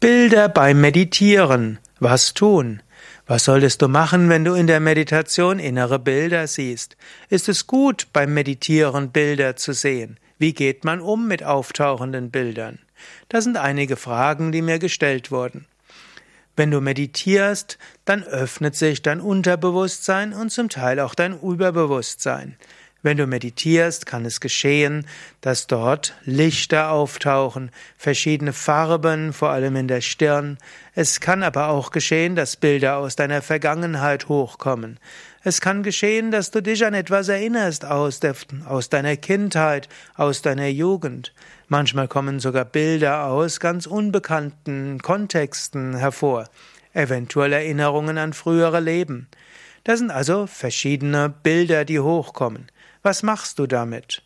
Bilder beim Meditieren. Was tun? Was solltest du machen, wenn du in der Meditation innere Bilder siehst? Ist es gut, beim Meditieren Bilder zu sehen? Wie geht man um mit auftauchenden Bildern? Das sind einige Fragen, die mir gestellt wurden. Wenn du meditierst, dann öffnet sich dein Unterbewusstsein und zum Teil auch dein Überbewusstsein. Wenn du meditierst, kann es geschehen, dass dort Lichter auftauchen, verschiedene Farben, vor allem in der Stirn. Es kann aber auch geschehen, dass Bilder aus deiner Vergangenheit hochkommen. Es kann geschehen, dass du dich an etwas erinnerst aus, der, aus deiner Kindheit, aus deiner Jugend. Manchmal kommen sogar Bilder aus ganz unbekannten Kontexten hervor, eventuell Erinnerungen an frühere Leben. Das sind also verschiedene Bilder, die hochkommen. Was machst du damit?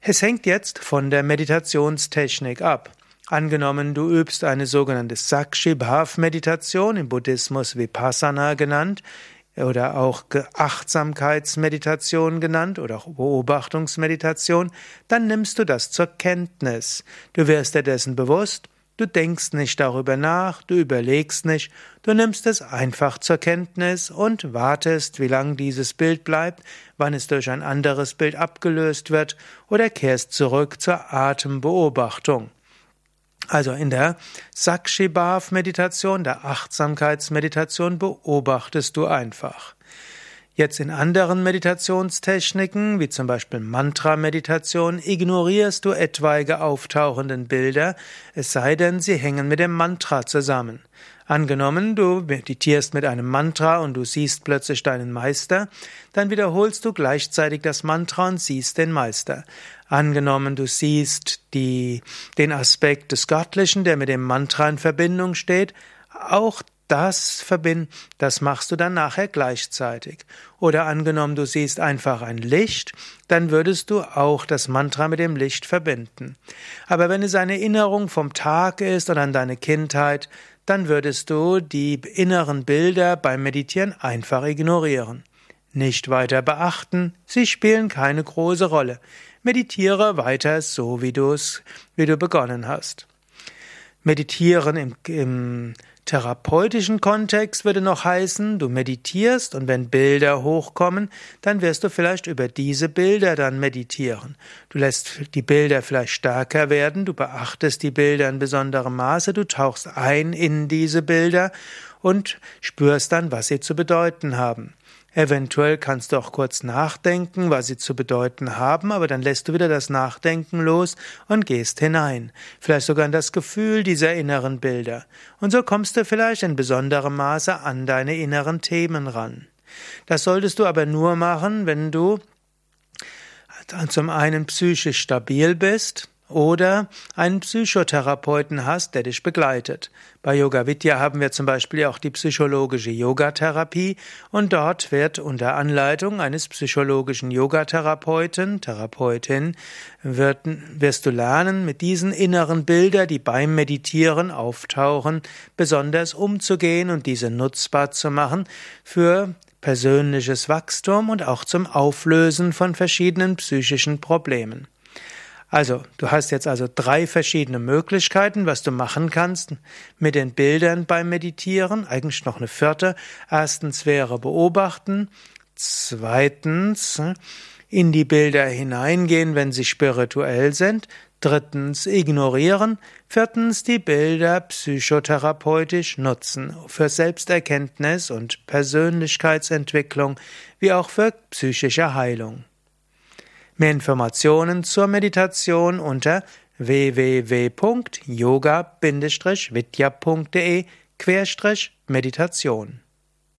Es hängt jetzt von der Meditationstechnik ab. Angenommen, du übst eine sogenannte Sakshi Bhav Meditation, im Buddhismus Vipassana genannt, oder auch Achtsamkeitsmeditation genannt oder auch Beobachtungsmeditation, dann nimmst du das zur Kenntnis. Du wirst dir dessen bewusst Du denkst nicht darüber nach, du überlegst nicht, du nimmst es einfach zur Kenntnis und wartest, wie lang dieses Bild bleibt, wann es durch ein anderes Bild abgelöst wird oder kehrst zurück zur Atembeobachtung. Also in der Sakshibhav-Meditation, der Achtsamkeitsmeditation beobachtest du einfach. Jetzt in anderen Meditationstechniken, wie zum Beispiel Mantra-Meditation, ignorierst du etwaige auftauchenden Bilder, es sei denn, sie hängen mit dem Mantra zusammen. Angenommen, du meditierst mit einem Mantra und du siehst plötzlich deinen Meister, dann wiederholst du gleichzeitig das Mantra und siehst den Meister. Angenommen, du siehst die, den Aspekt des Göttlichen, der mit dem Mantra in Verbindung steht, auch das verbinden, das machst du dann nachher gleichzeitig. Oder angenommen, du siehst einfach ein Licht, dann würdest du auch das Mantra mit dem Licht verbinden. Aber wenn es eine Erinnerung vom Tag ist oder an deine Kindheit, dann würdest du die inneren Bilder beim Meditieren einfach ignorieren. Nicht weiter beachten, sie spielen keine große Rolle. Meditiere weiter so, wie du es, wie du begonnen hast. Meditieren im, im therapeutischen Kontext würde noch heißen, du meditierst und wenn Bilder hochkommen, dann wirst du vielleicht über diese Bilder dann meditieren. Du lässt die Bilder vielleicht stärker werden, du beachtest die Bilder in besonderem Maße, du tauchst ein in diese Bilder und spürst dann, was sie zu bedeuten haben. Eventuell kannst du auch kurz nachdenken, was sie zu bedeuten haben, aber dann lässt du wieder das Nachdenken los und gehst hinein. Vielleicht sogar in das Gefühl dieser inneren Bilder. Und so kommst du vielleicht in besonderem Maße an deine inneren Themen ran. Das solltest du aber nur machen, wenn du zum einen psychisch stabil bist, oder einen Psychotherapeuten hast, der dich begleitet. Bei Yoga Vidya haben wir zum Beispiel auch die psychologische Yogatherapie und dort wird unter Anleitung eines psychologischen Yogatherapeuten, Therapeutin, wird, wirst du lernen, mit diesen inneren Bildern, die beim Meditieren auftauchen, besonders umzugehen und diese nutzbar zu machen für persönliches Wachstum und auch zum Auflösen von verschiedenen psychischen Problemen. Also, du hast jetzt also drei verschiedene Möglichkeiten, was du machen kannst mit den Bildern beim Meditieren. Eigentlich noch eine vierte. Erstens wäre beobachten. Zweitens in die Bilder hineingehen, wenn sie spirituell sind. Drittens ignorieren. Viertens die Bilder psychotherapeutisch nutzen für Selbsterkenntnis und Persönlichkeitsentwicklung wie auch für psychische Heilung. Mehr Informationen zur Meditation unter www.yoga-vidya.de Meditation